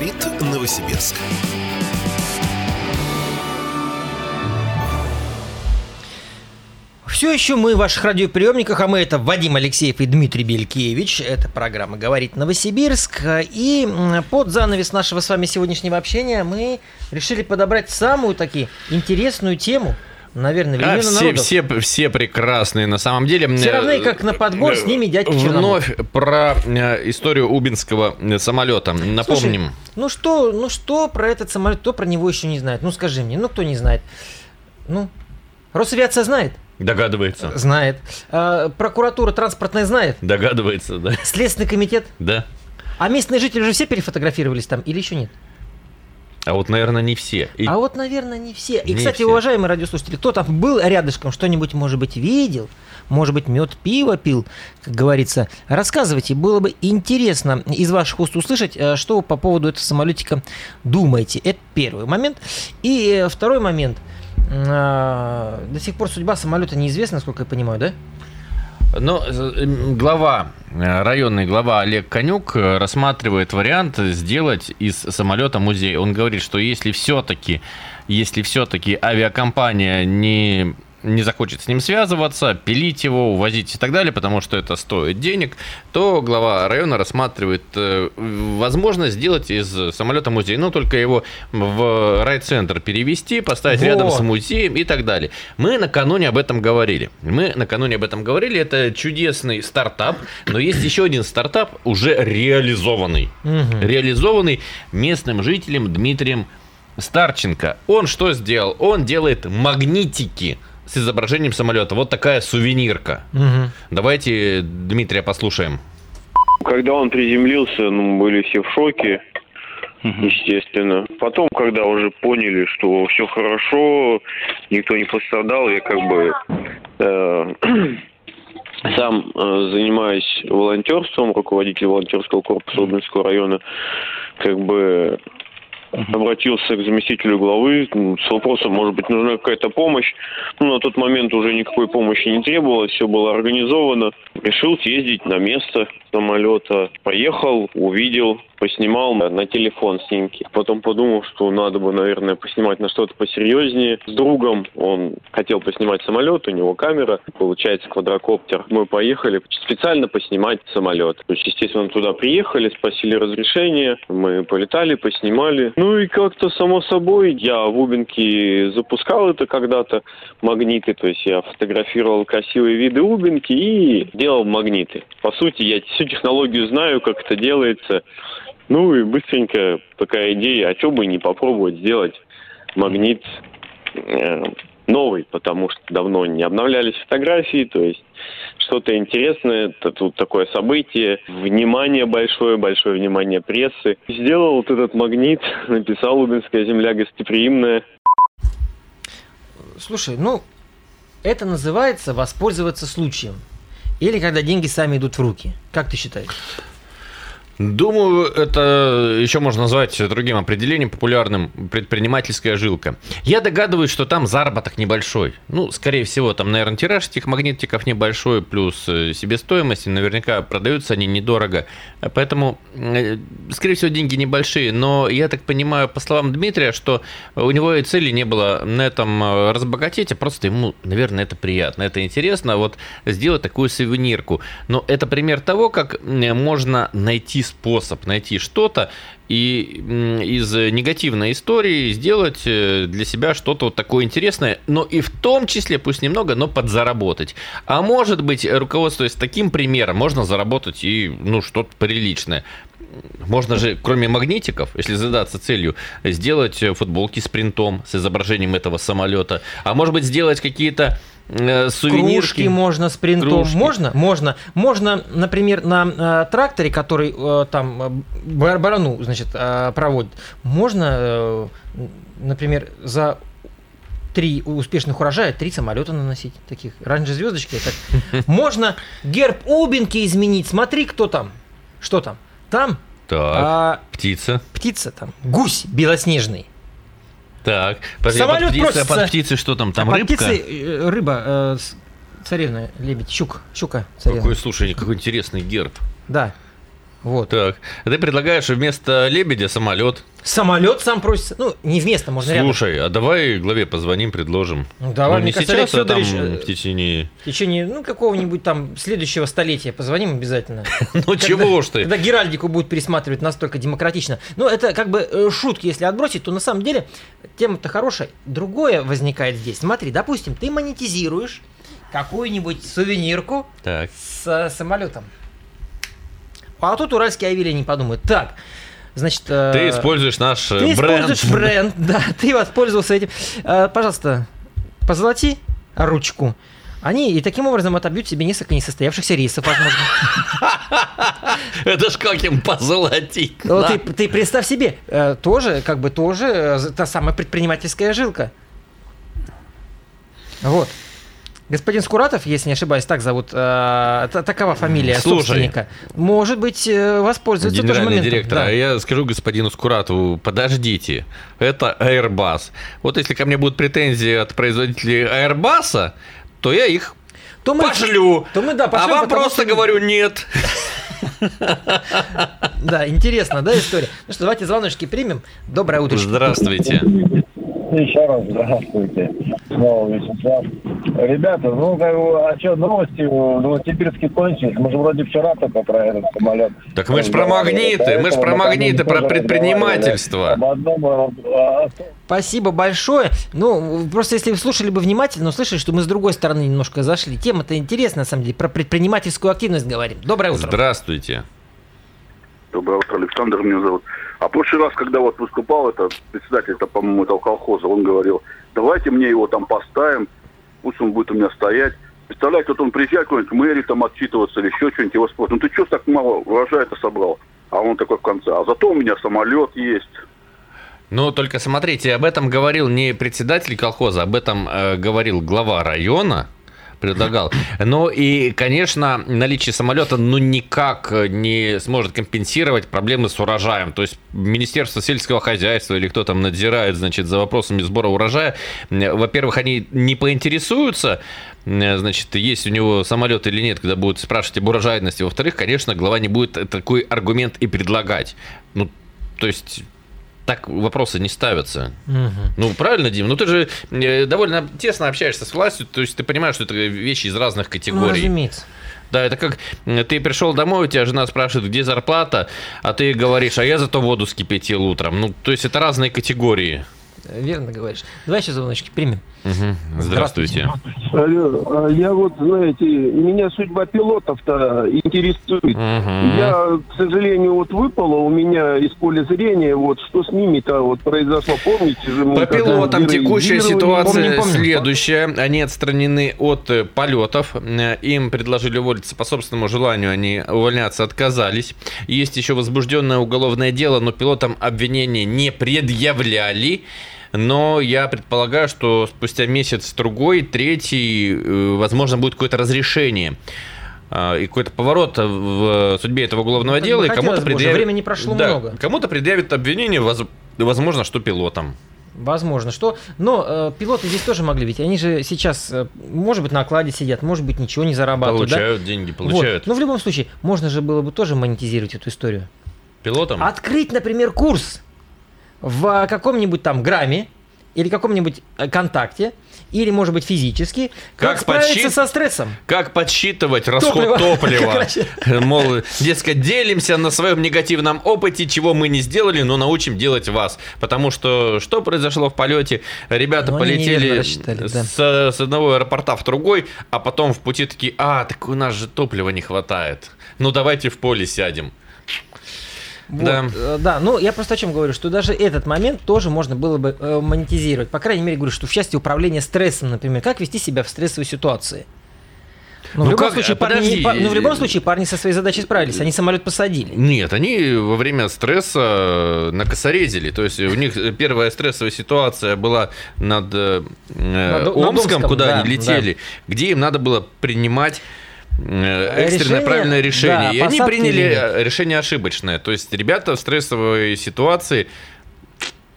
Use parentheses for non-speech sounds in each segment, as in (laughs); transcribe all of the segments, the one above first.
Говорит Новосибирск. Все еще мы в ваших радиоприемниках, а мы это Вадим Алексеев и Дмитрий Белькевич. Это программа «Говорит Новосибирск». И под занавес нашего с вами сегодняшнего общения мы решили подобрать самую таки интересную тему – наверное, времена а, все, все, все прекрасные на самом деле. Все равны, как на подбор, с ними дядька Черномор. Вновь про э, историю убинского самолета. Напомним. Слушай, ну что, ну что про этот самолет, кто про него еще не знает? Ну скажи мне, ну кто не знает? Ну, Росавиация знает? Догадывается. Знает. А, прокуратура транспортная знает? Догадывается, да. Следственный комитет? Да. А местные жители уже все перефотографировались там или еще нет? А вот, наверное, не все. И... А вот, наверное, не все. И, не кстати, все. уважаемые радиослушатели, кто там был рядышком, что-нибудь, может быть, видел, может быть, мед пиво пил, как говорится, рассказывайте. Было бы интересно из ваших уст услышать, э, что вы по поводу этого самолетика думаете. Это первый момент. И э, второй момент. А, до сих пор судьба самолета неизвестна, насколько я понимаю, да? Но э, глава, э, районный глава Олег Конюк э, рассматривает вариант сделать из самолета музей. Он говорит, что если все-таки, если все-таки авиакомпания не не захочет с ним связываться, пилить его, увозить и так далее, потому что это стоит денег, то глава района рассматривает э, возможность сделать из самолета музей, но только его в райцентр перевести, поставить Во. рядом с музеем и так далее. Мы накануне об этом говорили. Мы накануне об этом говорили. Это чудесный стартап, но есть еще один стартап, уже реализованный. Угу. Реализованный местным жителем Дмитрием Старченко. Он что сделал? Он делает магнитики с изображением самолета. Вот такая сувенирка. Угу. Давайте Дмитрия послушаем. Когда он приземлился, ну, были все в шоке, угу. естественно. Потом, когда уже поняли, что все хорошо, никто не пострадал, я как бы э, (clears throat) сам э, занимаюсь волонтерством, руководитель волонтерского корпуса Лубинского района, как бы обратился к заместителю главы с вопросом, может быть, нужна какая-то помощь. Ну, на тот момент уже никакой помощи не требовалось, все было организовано. Решил съездить на место самолета. Поехал, увидел, поснимал на телефон снимки. Потом подумал, что надо бы, наверное, поснимать на что-то посерьезнее. С другом он хотел поснимать самолет, у него камера, получается квадрокоптер. Мы поехали специально поснимать самолет. То есть, естественно, туда приехали, спросили разрешение, мы полетали, поснимали. Ну и как-то само собой, я в Убинке запускал это когда-то, магниты, то есть я фотографировал красивые виды Убинки и делал магниты. По сути, я всю технологию знаю, как это делается. Ну и быстренько такая идея, а что бы не попробовать сделать магнит э, новый, потому что давно не обновлялись фотографии, то есть что-то интересное, это тут такое событие, внимание большое, большое внимание прессы. Сделал вот этот магнит, (laughs) написал «Лубинская земля гостеприимная». Слушай, ну, это называется воспользоваться случаем. Или когда деньги сами идут в руки. Как ты считаешь? Думаю, это еще можно назвать другим определением, популярным предпринимательская жилка. Я догадываюсь, что там заработок небольшой. Ну, скорее всего, там, наверное, тираж этих магнитиков небольшой, плюс э, себестоимость, и наверняка продаются они недорого. Поэтому, э, скорее всего, деньги небольшие. Но я так понимаю, по словам Дмитрия, что у него и цели не было на этом э, разбогатеть, а просто ему, наверное, это приятно, это интересно, вот сделать такую сувенирку. Но это пример того, как можно найти способ найти что-то и из негативной истории сделать э, для себя что-то вот такое интересное, но и в том числе, пусть немного, но подзаработать. А может быть, руководствуясь таким примером, можно заработать и ну, что-то приличное. Можно же, кроме магнитиков, если задаться целью, сделать футболки с принтом, с изображением этого самолета. А может быть, сделать какие-то э, сувенирки. Кружки можно с принтом. Кружки. Можно? Можно. Можно, например, на э, тракторе, который э, там бар барану, значит, э, проводит, можно, э, например, за три успешных урожая, три самолета наносить таких. Раньше звездочки. Так. (laughs) Можно герб Убинки изменить. Смотри, кто там. Что там? Там так, а, птица. Птица там. Гусь белоснежный. Так, Самолет под, птицей, под птицей что там? Там а рыбка? Под птицей э, рыба, э, царевна, лебедь, щук, щука царевна. Какой, слушай, какой интересный герб. Да. Вот. Так. Ты предлагаешь вместо лебедя самолет. Самолет сам просится. Ну, не вместо, можно Слушай, рядом. а давай главе позвоним, предложим. Ну, давай, ну, не кажется, сейчас, а там в течение... В течение, ну, какого-нибудь там следующего столетия позвоним обязательно. (laughs) Ну, чего ж ты? Когда Геральдику будет пересматривать настолько демократично. Ну, это как бы э, шутки, если отбросить, то на самом деле тема-то хорошая. Другое возникает здесь. Смотри, допустим, ты монетизируешь какую-нибудь сувенирку с самолетом. А тут уральские авиалинии не подумают. Так, Значит, э, ты используешь наш э, ты бренд. Ты используешь (laughs) бренд, да, ты воспользовался этим. Э, пожалуйста, позолоти ручку. Они и таким образом отобьют себе несколько несостоявшихся рейсов, возможно. (laughs) Это ж как им позолотить? Ну, ты, ты представь себе, тоже, как бы тоже та самая предпринимательская жилка. Вот. Господин Скуратов, если не ошибаюсь, так зовут, э, такова фамилия Слушай, собственника. Может быть, э, воспользуется тоже моментом. директор, да. а я скажу господину Скуратову, подождите, это Airbus. Вот если ко мне будут претензии от производителей Airbus, то я их то мы, пошлю. То мы, да, пошлем, а вам просто что... говорю нет. (laughs) Да, интересно, да, история? Ну что, давайте звоночки примем. Доброе утро. Здравствуйте. (laughs) Еще раз здравствуйте. Снова Вячеслав. Ребята, ну, как а что, новости в Новосибирске кончились? Мы же вроде вчера только про этот самолет. Так мы же про магниты, мы же про магниты, про предпринимательство. А, Спасибо большое. Ну, просто если вы слушали бы внимательно, услышали, что мы с другой стороны немножко зашли. Тема-то интересная, на самом деле, про предпринимательскую активность говорим. Доброе утро. Здравствуйте. Утро, Александр меня зовут. А прошлый раз, когда вот выступал этот председатель, это, по-моему, этого колхоза, он говорил, давайте мне его там поставим, пусть он будет у меня стоять. Представляете, вот он приезжает куда-нибудь в мэрии там отчитываться или еще что-нибудь, его спросят, ну ты что так мало урожая-то собрал? А он такой в конце, а зато у меня самолет есть. Ну, только смотрите, об этом говорил не председатель колхоза, об этом э, говорил глава района, предлагал. Но и, конечно, наличие самолета ну никак не сможет компенсировать проблемы с урожаем. То есть Министерство сельского хозяйства или кто там надзирает, значит, за вопросами сбора урожая, во-первых, они не поинтересуются, значит, есть у него самолет или нет, когда будут спрашивать об урожайности. Во-вторых, конечно, глава не будет такой аргумент и предлагать. Ну, то есть так вопросы не ставятся. Угу. Ну, правильно, Дим? Ну, ты же э, довольно тесно общаешься с властью, то есть ты понимаешь, что это вещи из разных категорий. Ну, разумеется. Да, это как ты пришел домой, у тебя жена спрашивает, где зарплата, а ты говоришь, а я зато воду скипятил утром. Ну, то есть это разные категории. Верно говоришь. Давай еще звоночки примем. Угу. Здравствуйте. Алло, а я вот, знаете, меня судьба пилотов-то интересует. Угу. Я, к сожалению, вот выпало у меня из поля зрения, вот что с ними-то вот произошло, помните же? По пилотам текущая ситуация помню, помню. следующая. Они отстранены от э, полетов. Э, им предложили уволиться по собственному желанию, они увольняться отказались. Есть еще возбужденное уголовное дело, но пилотам обвинения не предъявляли но я предполагаю, что спустя месяц, другой, третий, э, возможно, будет какое-то разрешение а, и какой-то поворот в судьбе этого уголовного ну, дела, и кому-то предъявит... Времени прошло да, много. Кому-то предъявит обвинение, возможно, что пилотам. Возможно, что. Но э, пилоты здесь тоже могли, ведь они же сейчас, э, может быть, на окладе сидят, может быть, ничего не зарабатывают. Получают да? деньги, получают. Вот. Но в любом случае, можно же было бы тоже монетизировать эту историю. Пилотам? Открыть, например, курс в каком-нибудь там грамме или каком-нибудь э, контакте, или, может быть, физически, как, как справиться подсчит... со стрессом. Как подсчитывать расход (laughs) топлива. топлива. (laughs) Мол, дескать, делимся на своем негативном опыте, чего мы не сделали, но научим делать вас. Потому что что произошло в полете? Ребята но ну, полетели да. с одного аэропорта в другой, а потом в пути такие, а, так у нас же топлива не хватает. Ну, давайте в поле сядем. Вот, да. Э, да, ну я просто о чем говорю, что даже этот момент тоже можно было бы э, монетизировать. По крайней мере, говорю, что в части управления стрессом, например, как вести себя в стрессовой ситуации. Но, ну, в, любом как, случае, парни, пар, ну, в любом случае парни со своей задачей справились, они самолет посадили. Нет, они во время стресса накосорезили. То есть у них первая стрессовая ситуация была над, э, над Омском, над Омском, куда да, они летели, да. где им надо было принимать Э, экстренное решение, правильное решение. Да, и они приняли или... решение ошибочное. То есть ребята в стрессовой ситуации,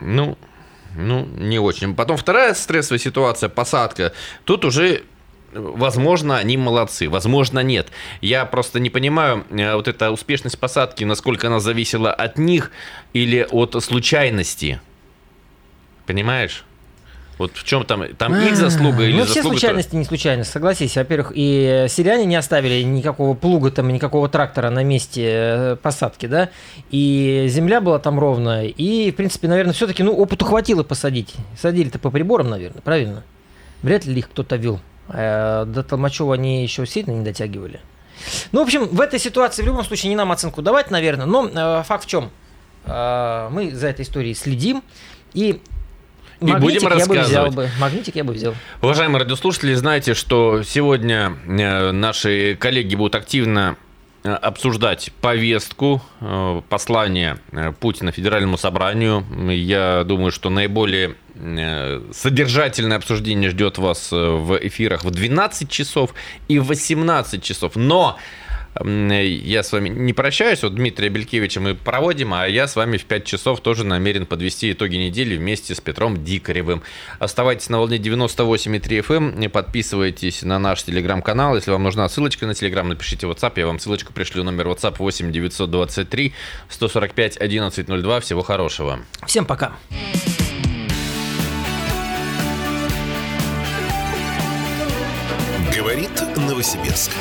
ну, ну, не очень. Потом вторая стрессовая ситуация, посадка. Тут уже возможно, они молодцы, возможно, нет. Я просто не понимаю, э, вот эта успешность посадки, насколько она зависела от них или от случайности. Понимаешь? Вот в чем там, там их заслуга или ну, заслуга... все случайности не случайность, согласись. Во-первых, и селяне не оставили никакого плуга там, никакого трактора на месте э, посадки, да, и земля была там ровная, и, в принципе, наверное, все-таки, ну, опыту хватило посадить. Садили-то по приборам, наверное, правильно? Вряд ли их кто-то вел. А до Толмачева они еще сильно не дотягивали. Ну, в общем, в этой ситуации в любом случае не нам оценку давать, наверное, но э, факт в чем? Э, мы за этой историей следим, и и будем рассказывать. Я бы взял бы. Магнитик я бы взял. Уважаемые радиослушатели, знаете, что сегодня э, наши коллеги будут активно э, обсуждать повестку э, послания Путина Федеральному собранию. Я думаю, что наиболее содержательное обсуждение ждет вас в эфирах в 12 часов и в 18 часов. Но я с вами не прощаюсь. Вот Дмитрия Белькевича мы проводим, а я с вами в 5 часов тоже намерен подвести итоги недели вместе с Петром Дикаревым. Оставайтесь на волне 98,3 FM, эм, подписывайтесь на наш телеграм-канал. Если вам нужна ссылочка на телеграм, напишите WhatsApp, я вам ссылочку пришлю. Номер WhatsApp 8 923 145 1102. Всего хорошего. Всем пока. Говорит Новосибирск.